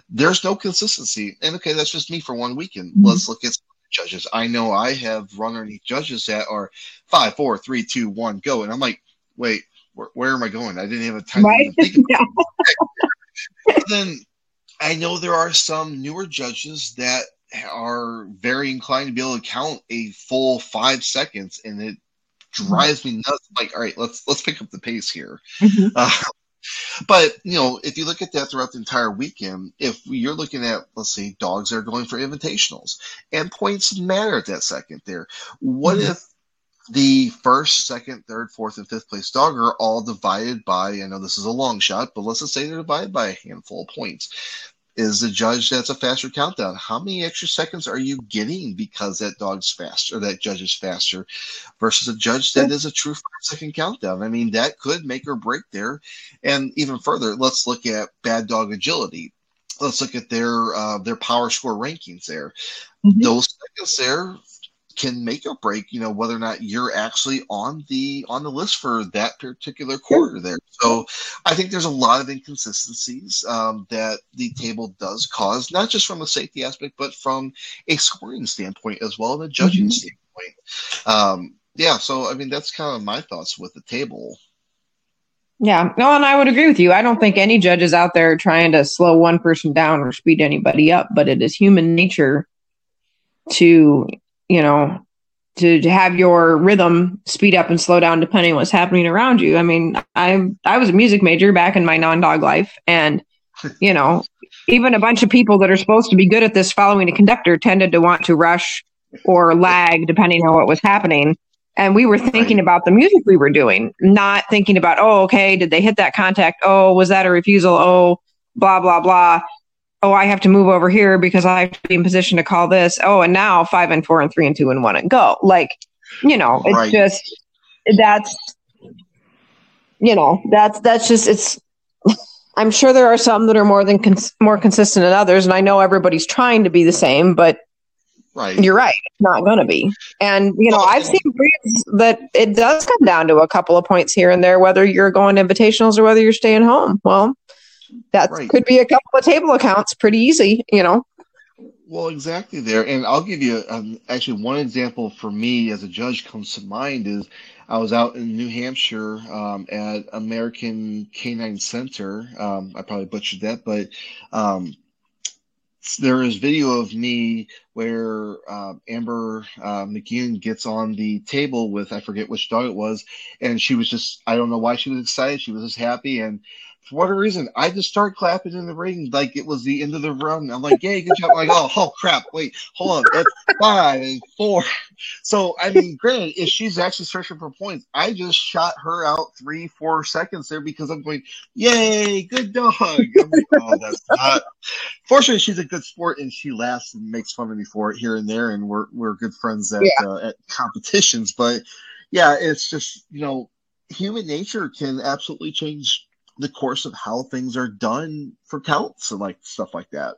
there's no consistency. And okay, that's just me for one weekend. Mm-hmm. Let's look at judges. I know I have run underneath judges that are five, four, three, two, one, go, and I'm like, wait, where, where am I going? I didn't have a time right? to think yeah. then I know there are some newer judges that are very inclined to be able to count a full five seconds, and it drives me nuts. Like, all right, let's let's pick up the pace here. Mm-hmm. Uh, but you know, if you look at that throughout the entire weekend, if you're looking at let's say dogs that are going for invitationals and points matter at that second there, what mm-hmm. if the first, second, third, fourth, and fifth place dog are all divided by, I know this is a long shot, but let's just say they're divided by a handful of points. Is the judge that's a faster countdown? How many extra seconds are you getting because that dog's faster, that judge is faster, versus a judge that is a true five second countdown? I mean, that could make or break there. And even further, let's look at bad dog agility let's look at their uh, their power score rankings there. Mm-hmm. Those seconds there can make or break, you know, whether or not you're actually on the on the list for that particular quarter there. So I think there's a lot of inconsistencies um, that the table does cause, not just from a safety aspect, but from a scoring standpoint as well, and a judging mm-hmm. standpoint. Um, yeah, so I mean that's kind of my thoughts with the table. Yeah, no, and I would agree with you. I don't think any judge is out there trying to slow one person down or speed anybody up, but it is human nature to you know, to, to have your rhythm speed up and slow down depending on what's happening around you. I mean, I I was a music major back in my non-dog life, and you know, even a bunch of people that are supposed to be good at this following a conductor tended to want to rush or lag depending on what was happening. And we were thinking about the music we were doing, not thinking about, oh, okay, did they hit that contact? Oh, was that a refusal? Oh, blah, blah, blah oh, I have to move over here because I have to be in position to call this. Oh, and now five and four and three and two and one and go. Like, you know, it's right. just that's you know that's that's just it's. I'm sure there are some that are more than cons- more consistent than others, and I know everybody's trying to be the same, but right. you're right, it's not going to be. And you know, well, I've seen breeds that it does come down to a couple of points here and there, whether you're going invitationals or whether you're staying home. Well, that right. could be a couple of table accounts pretty easy, you know. Well, exactly there. And I'll give you um, actually one example for me as a judge comes to mind is I was out in New Hampshire um, at American Canine Center. Um, I probably butchered that, but um, there is video of me where uh, Amber uh, McGeehan gets on the table with I forget which dog it was, and she was just I don't know why she was excited. She was just happy, and for whatever reason, I just start clapping in the ring like it was the end of the run. I'm like, "Yay, good job!" I'm like, oh, oh crap! Wait, hold on. It's five and four. So I mean, granted, if she's actually searching for points, I just shot her out three, four seconds there because I'm going, "Yay, good dog!" Like, oh, that's not. Fortunately, she's a good sport and she laughs and makes fun of me for it here and there, and we're we're good friends at yeah. uh, at competitions. But yeah, it's just you know, human nature can absolutely change the course of how things are done for counts and like stuff like that.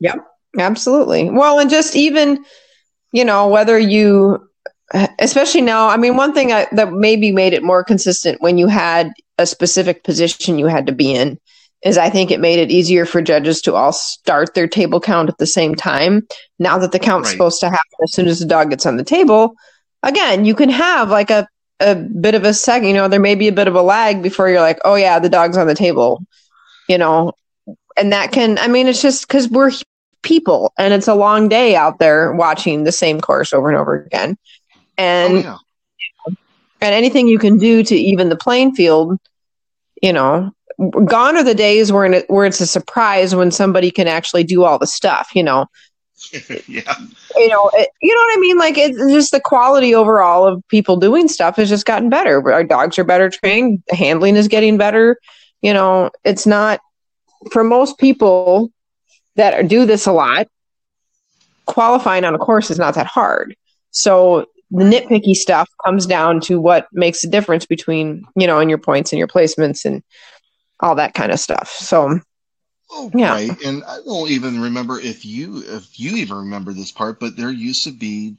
Yeah, absolutely. Well, and just even, you know, whether you, especially now, I mean, one thing I, that maybe made it more consistent when you had a specific position you had to be in is I think it made it easier for judges to all start their table count at the same time. Now that the count's right. supposed to happen as soon as the dog gets on the table, again, you can have like a a bit of a second, you know, there may be a bit of a lag before you're like, oh yeah, the dog's on the table, you know, and that can, I mean, it's just because we're people and it's a long day out there watching the same course over and over again. And, oh, yeah. and anything you can do to even the playing field, you know, gone are the days where, it, where it's a surprise when somebody can actually do all the stuff, you know, yeah. You know, it, you know what I mean? Like it's just the quality overall of people doing stuff has just gotten better. Our dogs are better trained. Handling is getting better. You know, it's not for most people that are, do this a lot. Qualifying on a course is not that hard. So the nitpicky stuff comes down to what makes a difference between you know and your points and your placements and all that kind of stuff. So Oh, yeah. Right. And I don't even remember if you if you even remember this part, but there used to be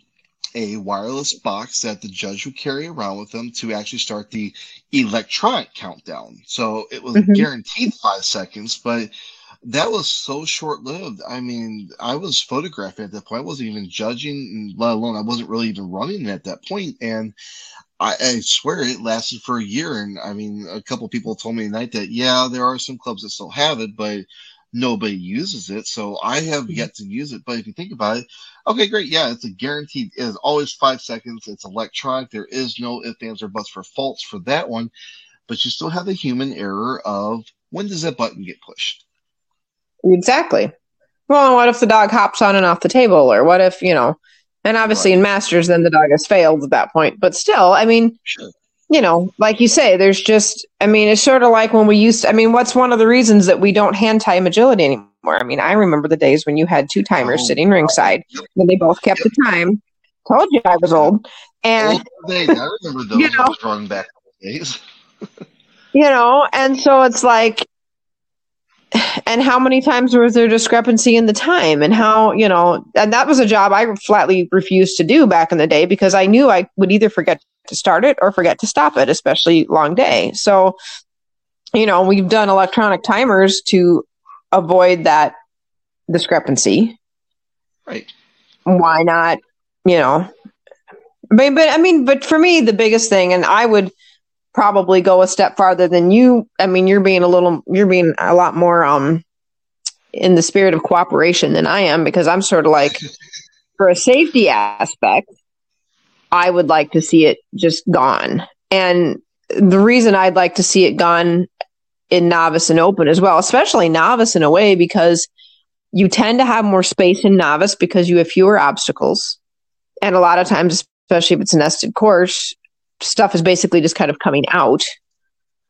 a wireless box that the judge would carry around with them to actually start the electronic countdown. So it was mm-hmm. guaranteed five seconds, but that was so short lived. I mean, I was photographing at that point. I wasn't even judging, let alone I wasn't really even running at that point. And I, I, swear it lasted for a year. And I mean, a couple people told me tonight that, yeah, there are some clubs that still have it, but nobody uses it. So I have mm-hmm. yet to use it. But if you think about it, okay, great. Yeah, it's a guaranteed, it's always five seconds. It's electronic. There is no ifs, ands, or buts for faults for that one. But you still have the human error of when does that button get pushed? Exactly. Well, what if the dog hops on and off the table? Or what if, you know, And obviously right. in masters, then the dog has failed at that point. But still, I mean, sure. you know, like you say, there's just, I mean, it's sort of like when we used to, I mean, what's one of the reasons that we don't hand time agility anymore? I mean, I remember the days when you had two timers oh, sitting ringside and they both kept the time. Told you I was old. And old days. I remember those you know, back days. you know, and so it's like and how many times was there discrepancy in the time? And how you know and that was a job i flatly refused to do back in the day because i knew i would either forget to start it or forget to stop it especially long day. So you know we've done electronic timers to avoid that discrepancy. Right. Why not? You know but, but i mean but for me the biggest thing and i would probably go a step farther than you. I mean, you're being a little, you're being a lot more um in the spirit of cooperation than I am because I'm sort of like, for a safety aspect, I would like to see it just gone. And the reason I'd like to see it gone in novice and open as well, especially novice in a way, because you tend to have more space in novice because you have fewer obstacles. And a lot of times, especially if it's a nested course, stuff is basically just kind of coming out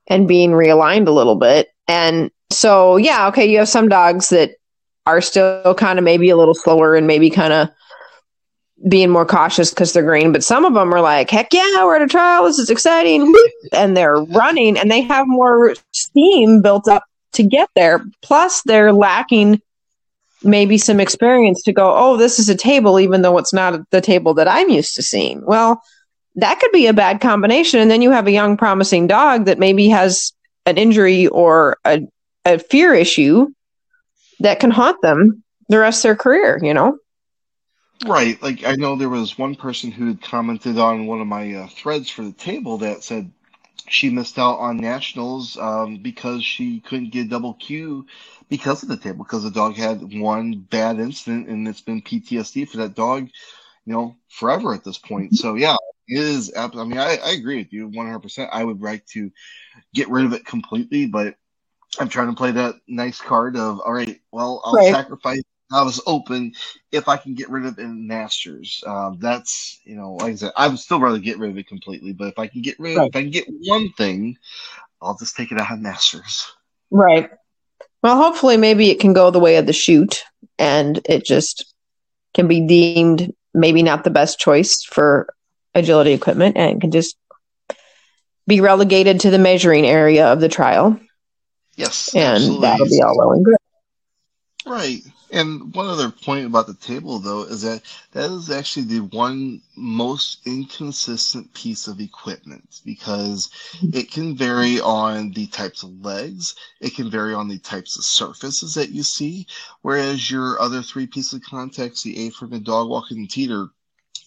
and being realigned a little bit. And so, yeah, okay, you have some dogs that are still kind of maybe a little slower and maybe kind of being more cautious because they're green, but some of them are like, heck yeah, we're at a trial. This is exciting. And they're running and they have more steam built up to get there. Plus, they're lacking maybe some experience to go, oh, this is a table, even though it's not the table that I'm used to seeing. Well, that could be a bad combination. And then you have a young, promising dog that maybe has an injury or a, a fear issue that can haunt them the rest of their career, you know? Right. Like, I know there was one person who had commented on one of my uh, threads for the table that said she missed out on nationals um, because she couldn't get double Q because of the table, because the dog had one bad incident and it's been PTSD for that dog, you know, forever at this point. So, yeah, is. I mean, I, I agree with you 100%. I would like to get rid of it completely, but I'm trying to play that nice card of, all right, well, I'll right. sacrifice I was open if I can get rid of it in Masters. Um, that's you know, like I said, I would still rather get rid of it completely. But if I can get rid, right. if I can get one thing, I'll just take it out of Masters. Right. Well, hopefully, maybe it can go the way of the chute, and it just can be deemed maybe not the best choice for agility equipment and can just be relegated to the measuring area of the trial. Yes. And absolutely. that'll be all well and good. Right. And one other point about the table, though, is that that is actually the one most inconsistent piece of equipment because mm-hmm. it can vary on the types of legs, it can vary on the types of surfaces that you see, whereas your other three pieces of contacts, the A frame, the dog walking, and teeter,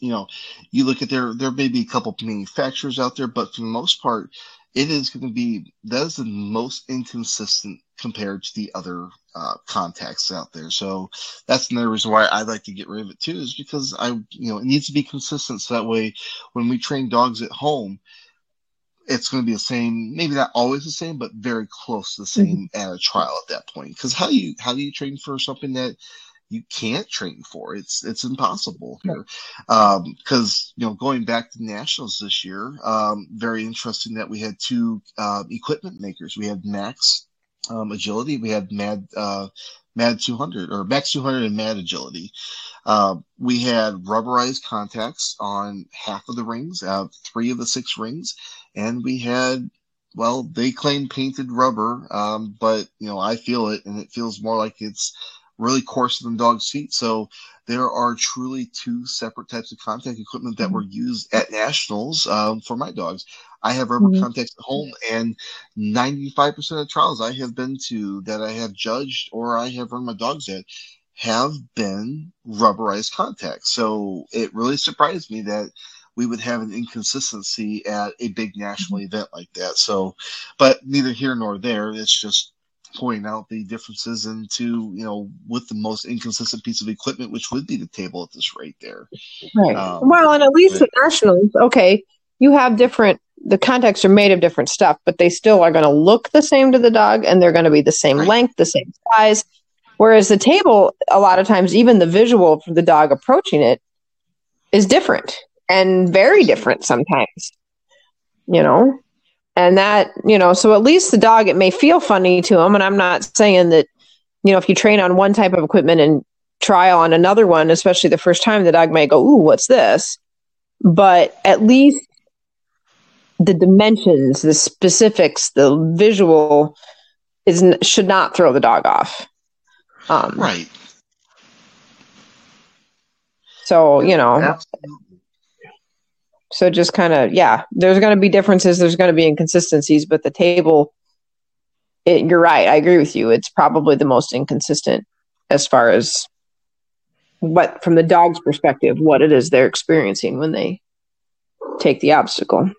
you know, you look at there, there may be a couple manufacturers out there, but for the most part, it is going to be that is the most inconsistent compared to the other uh, contacts out there. So that's another reason why I like to get rid of it too, is because I, you know, it needs to be consistent. So that way, when we train dogs at home, it's going to be the same, maybe not always the same, but very close to the same mm-hmm. at a trial at that point. Because how do you how do you train for something that you can't train for. It's it's impossible here. Because um, you know, going back to nationals this year, um, very interesting that we had two uh, equipment makers. We had Max um, Agility. We had Mad uh, Mad 200 or Max 200 and Mad Agility. Uh, we had rubberized contacts on half of the rings, uh, three of the six rings, and we had well, they claim painted rubber, um, but you know I feel it, and it feels more like it's really coarser than dog's feet. So there are truly two separate types of contact equipment that mm-hmm. were used at nationals um, for my dogs. I have rubber mm-hmm. contacts at home, and 95% of trials I have been to that I have judged or I have run my dogs at have been rubberized contacts. So it really surprised me that we would have an inconsistency at a big national mm-hmm. event like that. So, but neither here nor there. It's just pointing out the differences into you know with the most inconsistent piece of equipment which would be the table at this rate there right um, well and at least but, the nationals okay you have different the contacts are made of different stuff but they still are going to look the same to the dog and they're going to be the same right. length the same size whereas the table a lot of times even the visual for the dog approaching it is different and very different sometimes. You know, and that you know, so at least the dog it may feel funny to him, and I'm not saying that you know if you train on one type of equipment and try on another one, especially the first time, the dog may go, "Ooh, what's this?" But at least the dimensions, the specifics, the visual is should not throw the dog off. Um, right. So you know, Absolutely. So just kind of yeah, there's going to be differences. There's going to be inconsistencies, but the table, it, you're right. I agree with you. It's probably the most inconsistent as far as what, from the dog's perspective, what it is they're experiencing when they take the obstacle.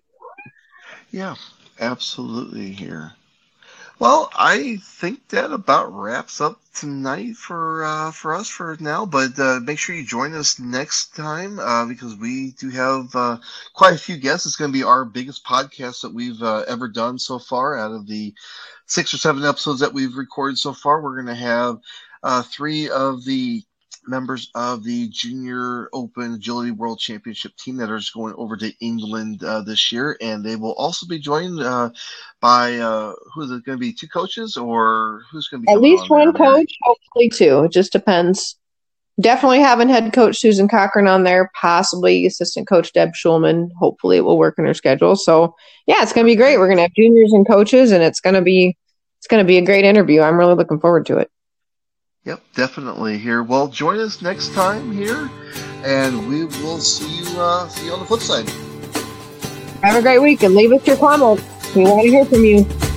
Yeah, absolutely. Here. Well, I think that about wraps up tonight for uh, for us for now. But uh, make sure you join us next time uh, because we do have uh, quite a few guests. It's going to be our biggest podcast that we've uh, ever done so far. Out of the six or seven episodes that we've recorded so far, we're going to have uh, three of the members of the Junior Open Agility World Championship team that are going over to England uh, this year, and they will also be joined uh, by uh, who's it going to be? Two coaches, or who's going to be? At least one coach, hopefully two. It just depends. Definitely having head coach Susan Cochran on there, possibly assistant coach Deb Schulman. Hopefully, it will work in her schedule. So, yeah, it's going to be great. We're going to have juniors and coaches, and it's going to be it's going to be a great interview. I'm really looking forward to it. Yep, definitely here. Well, join us next time here, and we will see you uh, see you on the flip side. Have a great week and leave us your comments. We want to hear from you.